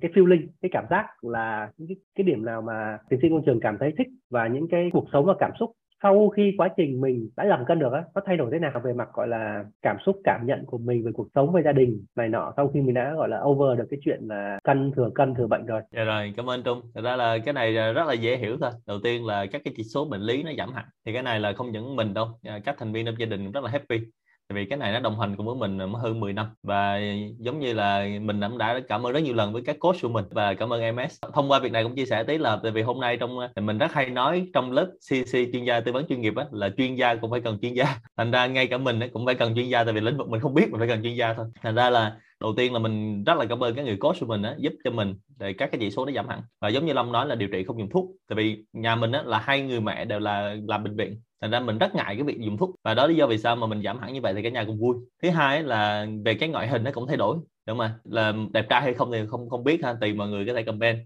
cái feeling cái cảm giác là những cái, cái điểm nào mà tiến sĩ công trường cảm thấy thích và những cái cuộc sống và cảm xúc sau khi quá trình mình đã làm cân được á nó thay đổi thế nào về mặt gọi là cảm xúc cảm nhận của mình về cuộc sống về gia đình này nọ sau khi mình đã gọi là over được cái chuyện là cân thừa cân thừa bệnh rồi. Dạ rồi cảm ơn trung. Thật ra là cái này rất là dễ hiểu thôi. Đầu tiên là các cái chỉ số bệnh lý nó giảm hẳn thì cái này là không những mình đâu. Dạ, các thành viên trong gia đình cũng rất là happy tại vì cái này nó đồng hành cùng với mình hơn 10 năm và giống như là mình cũng đã cảm ơn rất nhiều lần với các coach của mình và cảm ơn MS thông qua việc này cũng chia sẻ tí là tại vì hôm nay trong mình rất hay nói trong lớp CC chuyên gia tư vấn chuyên nghiệp á, là chuyên gia cũng phải cần chuyên gia. Thành ra ngay cả mình cũng phải cần chuyên gia tại vì lĩnh vực mình không biết mình phải cần chuyên gia thôi. Thành ra là đầu tiên là mình rất là cảm ơn các người coach của mình á, giúp cho mình để các cái chỉ số nó giảm hẳn. Và giống như long nói là điều trị không dùng thuốc. Tại vì nhà mình á, là hai người mẹ đều là làm bệnh viện thành ra mình rất ngại cái việc dùng thuốc. Và đó lý do vì sao mà mình giảm hẳn như vậy thì cả nhà cũng vui. Thứ hai là về cái ngoại hình nó cũng thay đổi. Đúng không là đẹp trai hay không thì không không biết ha tùy mọi người có thể comment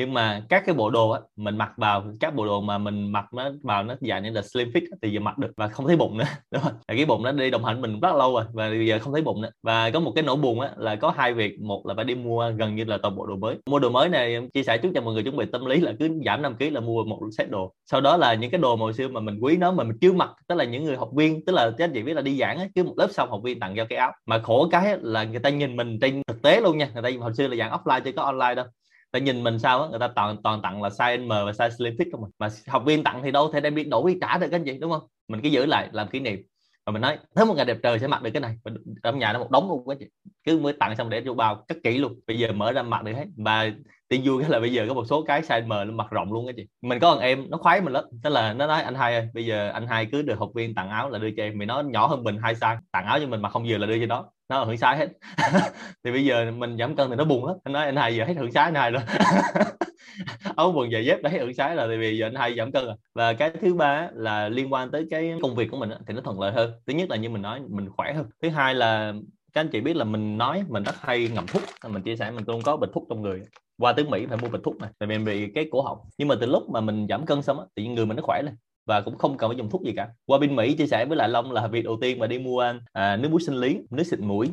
nhưng mà các cái bộ đồ á, mình mặc vào, các bộ đồ mà mình mặc nó vào nó dạng như là slim fit thì giờ mặc được và không thấy bụng nữa. Đúng không cái bụng nó đi đồng hành mình rất lâu rồi và giờ không thấy bụng nữa. Và có một cái nỗi buồn á, là có hai việc. Một là phải đi mua gần như là toàn bộ đồ mới. Mua đồ mới này chia sẻ trước cho mọi người chuẩn bị tâm lý là cứ giảm 5 kg là mua một set đồ. Sau đó là những cái đồ hồi xưa mà mình quý nó, mà mình chưa mặc, tức là những người học viên, tức là các anh chị biết là đi giảng á, cứ một lớp xong học viên tặng cho cái áo. Mà khổ cái là người ta nhìn mình trên thực tế luôn nha. Người ta hồi xưa là giảng offline chứ có online đâu ta nhìn mình sao á, người ta toàn toàn tặng là size M và size slim fit không mà. mà học viên tặng thì đâu thể đem biết đổi trả được cái gì, đúng không? Mình cứ giữ lại, làm kỷ niệm. Và mình nói, thế một ngày đẹp trời sẽ mặc được cái này. Trong nhà nó một đống luôn quá chị. Cứ mới tặng xong để vô bao, cất kỹ luôn. Bây giờ mở ra mặc được hết. Và tin vui cái là bây giờ có một số cái size M nó mặc rộng luôn á chị. Mình có thằng em, nó khoái mình lắm. Tức là nó nói, anh hai ơi, bây giờ anh hai cứ được học viên tặng áo là đưa cho em. Mày nó nhỏ hơn mình hai size, tặng áo cho mình mà không vừa là đưa cho đó nó hưởng sái hết. Thì bây giờ mình giảm cân thì nó buồn lắm. Anh nói, anh hai giờ hết hưởng sái, anh hai rồi. Áo quần giày dép đã hết hưởng sái là tại vì giờ anh hai giảm cân rồi. Và cái thứ ba là liên quan tới cái công việc của mình thì nó thuận lợi hơn. Thứ nhất là như mình nói, mình khỏe hơn. Thứ hai là các anh chị biết là mình nói mình rất hay ngậm thuốc. Mình chia sẻ mình luôn có bịch thuốc trong người. Qua tới Mỹ phải mua bịch thuốc này tại vì mình bị cái cổ họng. Nhưng mà từ lúc mà mình giảm cân xong á thì người mình nó khỏe lên và cũng không cần phải dùng thuốc gì cả. Qua bên Mỹ chia sẻ với lại Long là việc đầu tiên mà đi mua à, nước muối sinh lý nước xịt mũi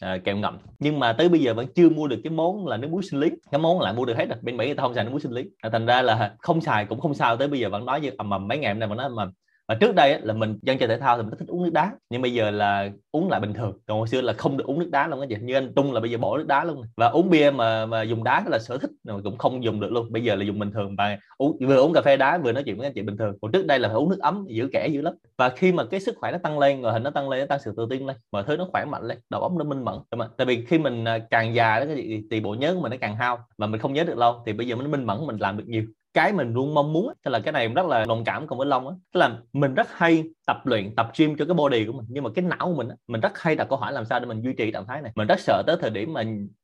à, kẹo ngậm. Nhưng mà tới bây giờ vẫn chưa mua được cái món là nước muối sinh lý. Cái món lại mua được hết rồi. Bên Mỹ người ta không xài nước muối sinh lý. À, thành ra là không xài cũng không sao. Tới bây giờ vẫn nói như à, ầm ầm mấy ngày hôm nay vẫn nói ầm ầm và trước đây là mình dân chơi thể thao thì mình thích uống nước đá. Nhưng bây giờ là uống lại bình thường. Còn hồi xưa là không được uống nước đá luôn cái gì như anh Tung là bây giờ bỏ nước đá luôn. Và uống bia mà mà dùng đá là sở thích, mà cũng không dùng được luôn. Bây giờ là dùng bình thường và uống, vừa uống cà phê đá vừa nói chuyện với anh chị bình thường. Còn trước đây là phải uống nước ấm, giữ kẻ dữ lắm và khi mà cái sức khỏe nó tăng lên rồi hình nó tăng lên, nó tăng sự tự tin lên, mọi thứ nó khỏe mạnh lên, đầu óc nó minh mẫn. Mà tại vì khi mình à, càng già đó, cái gì thì bộ nhớ của mình nó càng hao, mà mình không nhớ được lâu, thì bây giờ mình minh mẫn, mình làm được nhiều cái mình luôn mong muốn tức là cái này rất là đồng cảm cùng với long á. Tức là mình rất hay tập luyện, tập gym cho cái body của mình, nhưng mà cái não của mình mình rất hay đặt câu hỏi làm sao để mình duy trì trạng thái này. Mình rất sợ tới thời điểm mà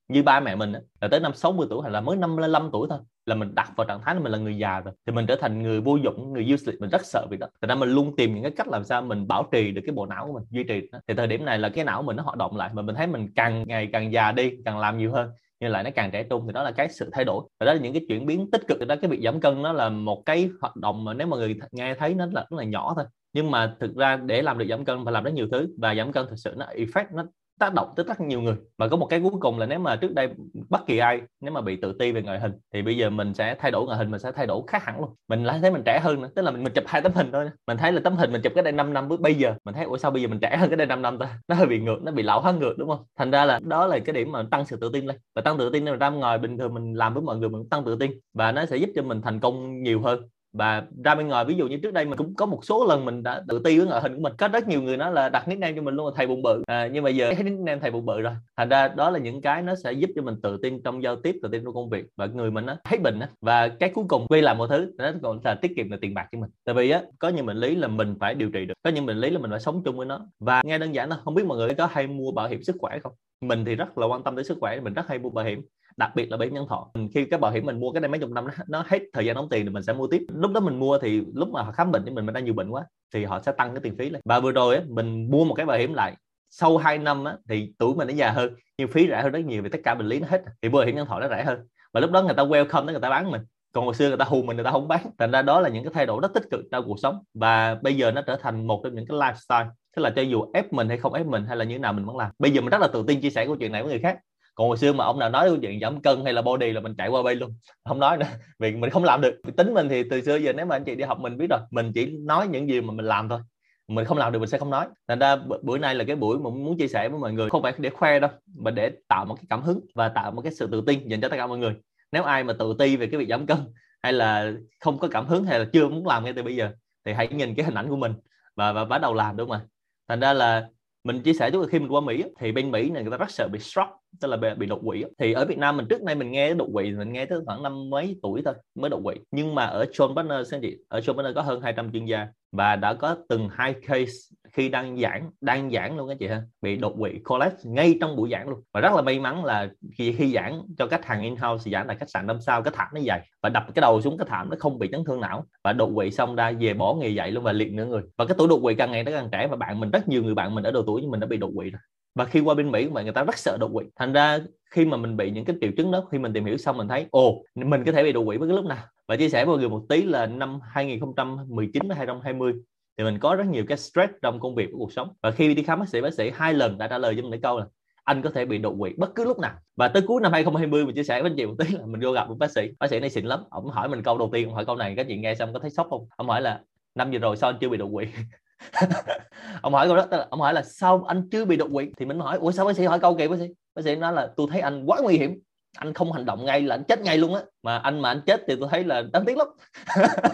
như ba mẹ mình là tới năm 60 tuổi hay là mới 55 tuổi thôi, là mình đặt vào trạng thái là mình là người già rồi, thì mình trở thành người vô dụng, người useless, mình rất sợ việc đó. Thành ra mình luôn tìm những cái cách làm sao mình bảo trì được cái bộ não của mình, duy trì thì thời điểm này là cái não của mình nó hoạt động lại, mà mình thấy mình càng ngày càng già đi, càng làm nhiều hơn nhưng lại nó càng trẻ trung thì đó là cái sự thay đổi. Và đó là những cái chuyển biến tích cực. Đó, cái việc giảm cân nó là một cái hoạt động mà nếu mà người nghe thấy nó là rất là nhỏ thôi. Nhưng mà thực ra để làm được giảm cân phải làm rất nhiều thứ. Và giảm cân thực sự nó effect nó tác động tới rất nhiều người. Và có một cái cuối cùng là nếu mà trước đây bất kỳ ai nếu mà bị tự ti về ngoại hình thì bây giờ mình sẽ thay đổi ngoại hình mình sẽ thay đổi khác hẳn luôn. Mình lại thấy mình trẻ hơn nữa tức là mình, mình chụp hai tấm hình thôi. Mình thấy là tấm hình mình chụp cái đây 5 năm với bây giờ mình thấy ủa sao bây giờ mình trẻ hơn cái đây 5 năm ta? Nó hơi bị ngược nó bị lão hóa ngược đúng không? Thành ra là đó là cái điểm mà tăng sự tự tin lên. Và tăng tự tin là ra ngoài bình thường mình làm với mọi người mình tăng tự tin. Và nó sẽ giúp cho mình thành công nhiều hơn và ra bên ngoài ví dụ như trước đây mình cũng có một số lần mình đã tự ti với ngoại hình của mình. Có rất nhiều người nói là đặt nickname cho mình luôn là thầy bụng bự. À, nhưng mà giờ cái nickname thầy bụng bự rồi. Thành ra đó là những cái nó sẽ giúp cho mình tự tin trong giao tiếp tự tin trong công việc. Và người mình nó thấy bình á. Và cái cuối cùng vì làm một thứ nó còn là tiết kiệm được tiền bạc cho mình. Tại vì á có những bệnh lý là mình phải điều trị được. Có những bệnh lý là mình phải sống chung với nó. Và nghe đơn giản là không biết mọi người có hay mua bảo hiểm sức khỏe không? Mình thì rất là quan tâm tới sức khỏe mình rất hay mua bảo hiểm đặc biệt là bảo hiểm nhân thọ. Khi cái bảo hiểm mình mua cái đây mấy chục năm nó, nó hết thời gian đóng tiền thì mình sẽ mua tiếp. Lúc đó mình mua thì lúc mà họ khám bệnh cho mình mình đang nhiều bệnh quá thì họ sẽ tăng cái tiền phí lên. Và vừa rồi ấy, mình mua một cái bảo hiểm lại sau 2 năm á, thì tuổi mình nó già hơn nhưng phí rẻ hơn rất nhiều vì tất cả bệnh lý nó hết. Thì bảo hiểm nhân thọ nó rẻ hơn. Và lúc đó người ta welcome đó người ta bán mình. Còn hồi xưa người ta hù mình người ta không bán. Thành ra đó là những cái thay đổi rất tích cực trong cuộc sống. Và bây giờ nó trở thành một trong những cái lifestyle. Tức là cho dù ép mình hay không ép mình hay là như thế nào mình vẫn làm. Bây giờ mình rất là tự tin chia sẻ câu chuyện này với người khác còn hồi xưa mà ông nào nói câu chuyện giảm cân hay là body là mình chạy qua bay luôn. Không nói nữa, vì mình không làm được. Tính mình thì từ xưa giờ nếu mà anh chị đi học mình biết rồi, mình chỉ nói những gì mà mình làm thôi. Mình không làm được mình sẽ không nói. Thành ra buổi nay là cái buổi mà muốn chia sẻ với mọi người, không phải để khoe đâu, mà để tạo một cái cảm hứng và tạo một cái sự tự tin dành cho tất cả mọi người. Nếu ai mà tự ti về cái việc giảm cân hay là không có cảm hứng hay là chưa muốn làm ngay từ bây giờ, thì hãy nhìn cái hình ảnh của mình và và bắt đầu làm, đúng không ạ? Thành ra là mình chia sẻ chút khi mình qua Mỹ thì bên Mỹ này người ta rất sợ bị stroke tức là bị, bị đột quỵ thì ở Việt Nam mình trước nay mình nghe đột quỵ mình nghe tới khoảng năm mấy tuổi thôi mới đột quỵ. Nhưng mà ở John Partners chị ở John Partner có hơn 200 chuyên gia và đã có từng hai case khi đang giảng đang giảng luôn các chị ha. Bị đột quỵ, collapse ngay trong buổi giảng luôn. Và rất là may mắn là khi khi giảng cho khách hàng in house giảng tại khách sạn năm sao, cái thảm nó dày. Và đập cái đầu xuống cái thảm nó không bị chấn thương não. Và đột quỵ xong ra về bỏ nghề dạy luôn và liệt nửa người. Và cái tuổi đột quỵ càng ngày nó càng trẻ và bạn mình, rất nhiều người bạn mình ở độ tuổi như mình đã bị đột quỵ rồi và khi qua bên Mỹ mà người ta rất sợ đột quỵ. Thành ra khi mà mình bị những cái triệu chứng đó, khi mình tìm hiểu xong mình thấy, ồ, mình có thể bị đột quỵ bất cứ lúc nào? Và chia sẻ với mọi người một tí là năm 2019 đến 2020 thì mình có rất nhiều cái stress trong công việc của cuộc sống. Và khi đi khám bác sĩ bác sĩ hai lần đã trả lời cho mình cái câu là anh có thể bị đột quỵ bất cứ lúc nào. Và tới cuối năm 2020 mình chia sẻ với anh chị một tí là mình vô gặp một bác sĩ. Bác sĩ này xịn lắm. Ông hỏi mình câu đầu tiên, ông hỏi câu này, các chị nghe xong có thấy sốc không? Ông hỏi là, năm giờ rồi sao anh chưa bị đột quỵ? ông hỏi câu đó ông hỏi là sao anh chưa bị đột quỵ? Thì mình hỏi, ủa sao bác sĩ hỏi câu kỳ bác sĩ? Bác sĩ nói là, tôi thấy anh quá nguy hiểm, anh không hành động ngay là anh chết ngay luôn á. Mà anh mà anh chết thì tôi thấy là đáng tiếc lắm.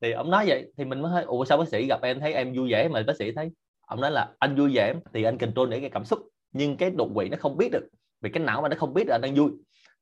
Thì ông nói vậy, thì mình mới thấy ủa sao bác sĩ gặp em thấy em vui vẻ? Mà bác sĩ thấy, ông nói là, anh vui vẻ thì anh control để cái cảm xúc, nhưng cái đột quỵ nó không biết được, vì cái não mà nó không biết là anh đang vui.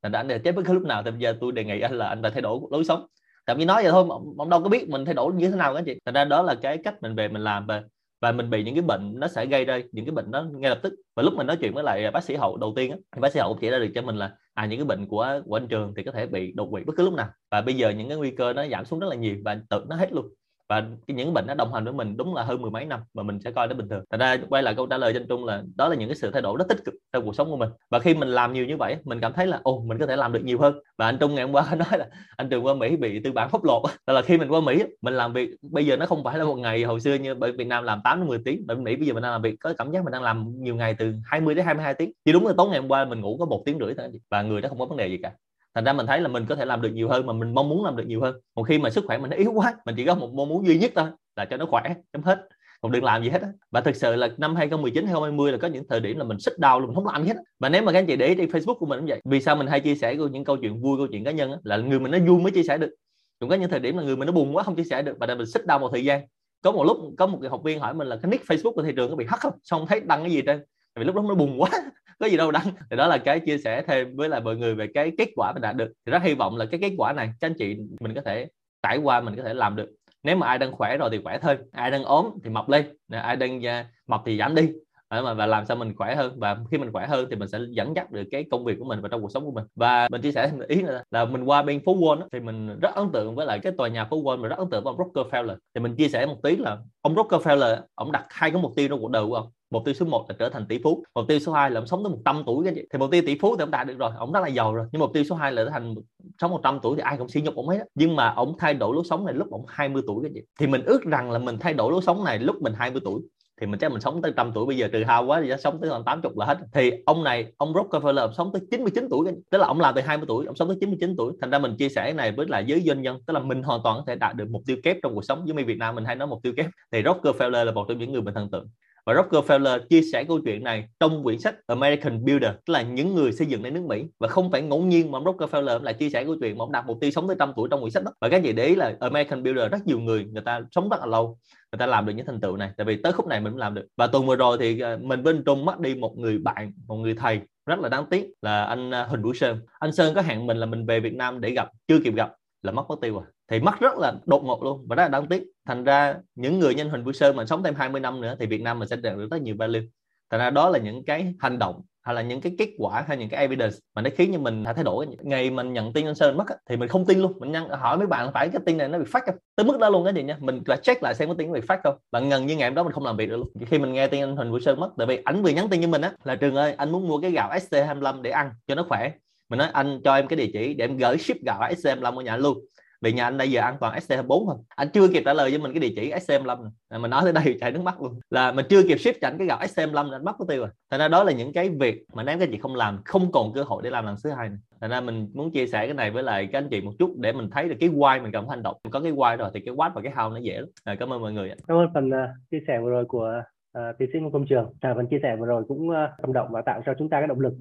Thành ra anh chết bất cứ lúc nào thì bây giờ tôi đề nghị anh là anh phải thay đổi lối sống tạm chí nói vậy thôi, ông đâu có biết mình thay đổi như thế nào các chị. Thành ra đó là cái cách mình về mình làm về và mình bị những cái bệnh nó sẽ gây ra, những cái bệnh đó ngay lập tức. Và lúc mình nói chuyện với lại bác sĩ hậu đầu tiên á bác sĩ hậu chỉ ra được cho mình là à những cái bệnh của của anh trường thì có thể bị đột quỵ bất cứ lúc nào. Và bây giờ những cái nguy cơ nó giảm xuống rất là nhiều và tự nó hết luôn và cái những bệnh nó đồng hành với mình đúng là hơn mười mấy năm mà mình sẽ coi nó bình thường. Thành ra quay lại câu trả lời trên trung là đó là những cái sự thay đổi rất tích cực trong cuộc sống của mình. Và khi mình làm nhiều như vậy mình cảm thấy là, ồ, mình có thể làm được nhiều hơn. Và anh trung ngày hôm qua nói là anh trường qua mỹ bị tư bản bóc lột đó là khi mình qua mỹ mình làm việc, bây giờ nó không phải là một ngày hồi xưa như bởi việt nam làm 8 đến 10 tiếng. Bởi mỹ bây giờ mình đang làm việc, có cảm giác mình đang làm nhiều ngày từ 20 đến 22 tiếng. Thì đúng là tối ngày hôm qua mình ngủ có một tiếng rưỡi thôi và người đó không có vấn đề gì cả thành ra mình thấy là mình có thể làm được nhiều hơn mà mình mong muốn làm được nhiều hơn. Còn khi mà sức khỏe mình nó yếu quá mình chỉ có một mong muốn duy nhất thôi là cho nó khỏe chấm hết. Không đừng làm gì hết á. Và thực sự là năm 2019 2020 là có những thời điểm là mình xích đau luôn mình không làm gì hết và nếu mà các anh chị để ý trên Facebook của mình cũng vậy vì sao mình hay chia sẻ những câu chuyện vui câu chuyện cá nhân á, là người mình nó vui mới chia sẻ được. Cũng có những thời điểm là người mình nó buồn quá không chia sẻ được và mình xích đau một thời gian. Có một lúc có một học viên hỏi mình là cái nick Facebook của thị trường có bị hack không? Xong thấy đăng cái gì trên vì lúc đó nó buồn quá. có gì đâu đăng. Thì đó là cái chia sẻ thêm với lại mọi người về cái kết quả mình đạt được. Thì rất hy vọng là cái kết quả này, các anh chị mình có thể trải qua, mình có thể làm được. Nếu mà ai đang khỏe rồi thì khỏe thôi ai đang ốm thì mập lên. Ai đang à, mập thì giảm đi mà và làm sao mình khỏe hơn và khi mình khỏe hơn thì mình sẽ dẫn dắt được cái công việc của mình và trong cuộc sống của mình. Và mình chia sẻ ý là, là mình qua bên phố Wall thì mình rất ấn tượng với lại cái tòa nhà phố Wall mình rất ấn tượng với ông Rockefeller. Thì mình chia sẻ một tí là ông Rockefeller ông đặt hai cái mục tiêu trong cuộc đời của ông. Mục tiêu số 1 là trở thành tỷ phú mục tiêu số 2 là ông sống tới 100 tuổi cái gì thì mục tiêu tỷ phú thì ông đạt được rồi ông rất là giàu rồi nhưng mục tiêu số 2 là trở thành sống 100 tuổi thì ai cũng sỉ nhục ông ấy đó. nhưng mà ông thay đổi lối sống này lúc ông 20 tuổi cái gì thì mình ước rằng là mình thay đổi lối sống này lúc mình 20 tuổi thì mình chắc mình sống tới trăm tuổi, bây giờ trừ hao quá thì sống tới khoảng 80 là hết. Thì ông này, ông Rockefeller, ông sống tới 99 tuổi, tức là ông làm từ 20 tuổi, ông sống tới 99 tuổi. Thành ra mình chia sẻ này với lại giới doanh nhân, tức là mình hoàn toàn có thể đạt được mục tiêu kép trong cuộc sống. Với Việt Nam mình hay nói mục tiêu kép, thì Rockefeller là một trong những người mình thần tượng và Rockefeller chia sẻ câu chuyện này trong quyển sách American Builder, tức là những người xây dựng đất nước Mỹ. Và không phải ngẫu nhiên mà Rockefeller lại chia sẻ câu chuyện mà ông đặt mục tiêu sống tới trăm tuổi trong quyển sách đó. Và các chị để ý là American Builder, rất nhiều người người ta sống rất là lâu, người ta làm được những thành tựu này. Tại vì tới khúc này mình cũng làm được. Và tuần vừa rồi thì ờ, mình bên Trung mất đi một người bạn, một người thầy rất là đáng tiếc là anh ờ, Huỳnh Vũ Sơn. Anh Sơn có hẹn mình là mình về Việt Nam để gặp, chưa kịp gặp là mất mất tiêu rồi thì mất rất là đột ngột luôn và rất là đáng tiếc. Thành ra những người nhân Huỳnh Vũ Sơn mà sống thêm 20 năm nữa thì Việt Nam mình sẽ đạt được rất nhiều value. Thành ra đó là những cái hành động hay là những cái kết quả hay những cái evidence mà nó khiến cho mình phải thay đổi. Ngày mình nhận tin anh sơn mất thì mình không tin luôn. Mình nhân hỏi mấy bạn phải cái tin này nó bị phát không? Tới mức đó luôn cái gì nha mình là check lại xem cái tin nó bị phát không? Bạn ngần như ngày hôm đó mình không làm việc được luôn. Khi mình nghe tin anh Huỳnh Vũ Sơn mất, tại vì ảnh vừa nhắn tin cho mình á, là trường ơi, anh muốn mua cái gạo SC25 để ăn cho nó khỏe. Mình nói, anh cho em cái địa chỉ để em gửi ship gạo SC25 ở nhà luôn vì nhà anh bây giờ an toàn SC4 thôi anh chưa kịp trả lời với mình cái địa chỉ SC5 này. mình nói tới đây chảy nước mắt luôn. Là mình chưa kịp ship cho anh cái gạo SC5 anh mất có tiêu rồi. Thành ra đó là những cái việc mà nếu các chị không làm không còn cơ hội để làm lần thứ hai nữa. Thành ra mình muốn chia sẻ cái này với lại các anh chị một chút để mình thấy được cái why mình cần hành động. Có cái why rồi thì cái what và cái how nó dễ lắm. À, cảm ơn mọi người cảm ơn phần uh, chia sẻ vừa rồi của uh, tiến sĩ công trường. À, phần chia sẻ vừa rồi cũng à, uh, cảm động và tạo cho chúng ta cái động lực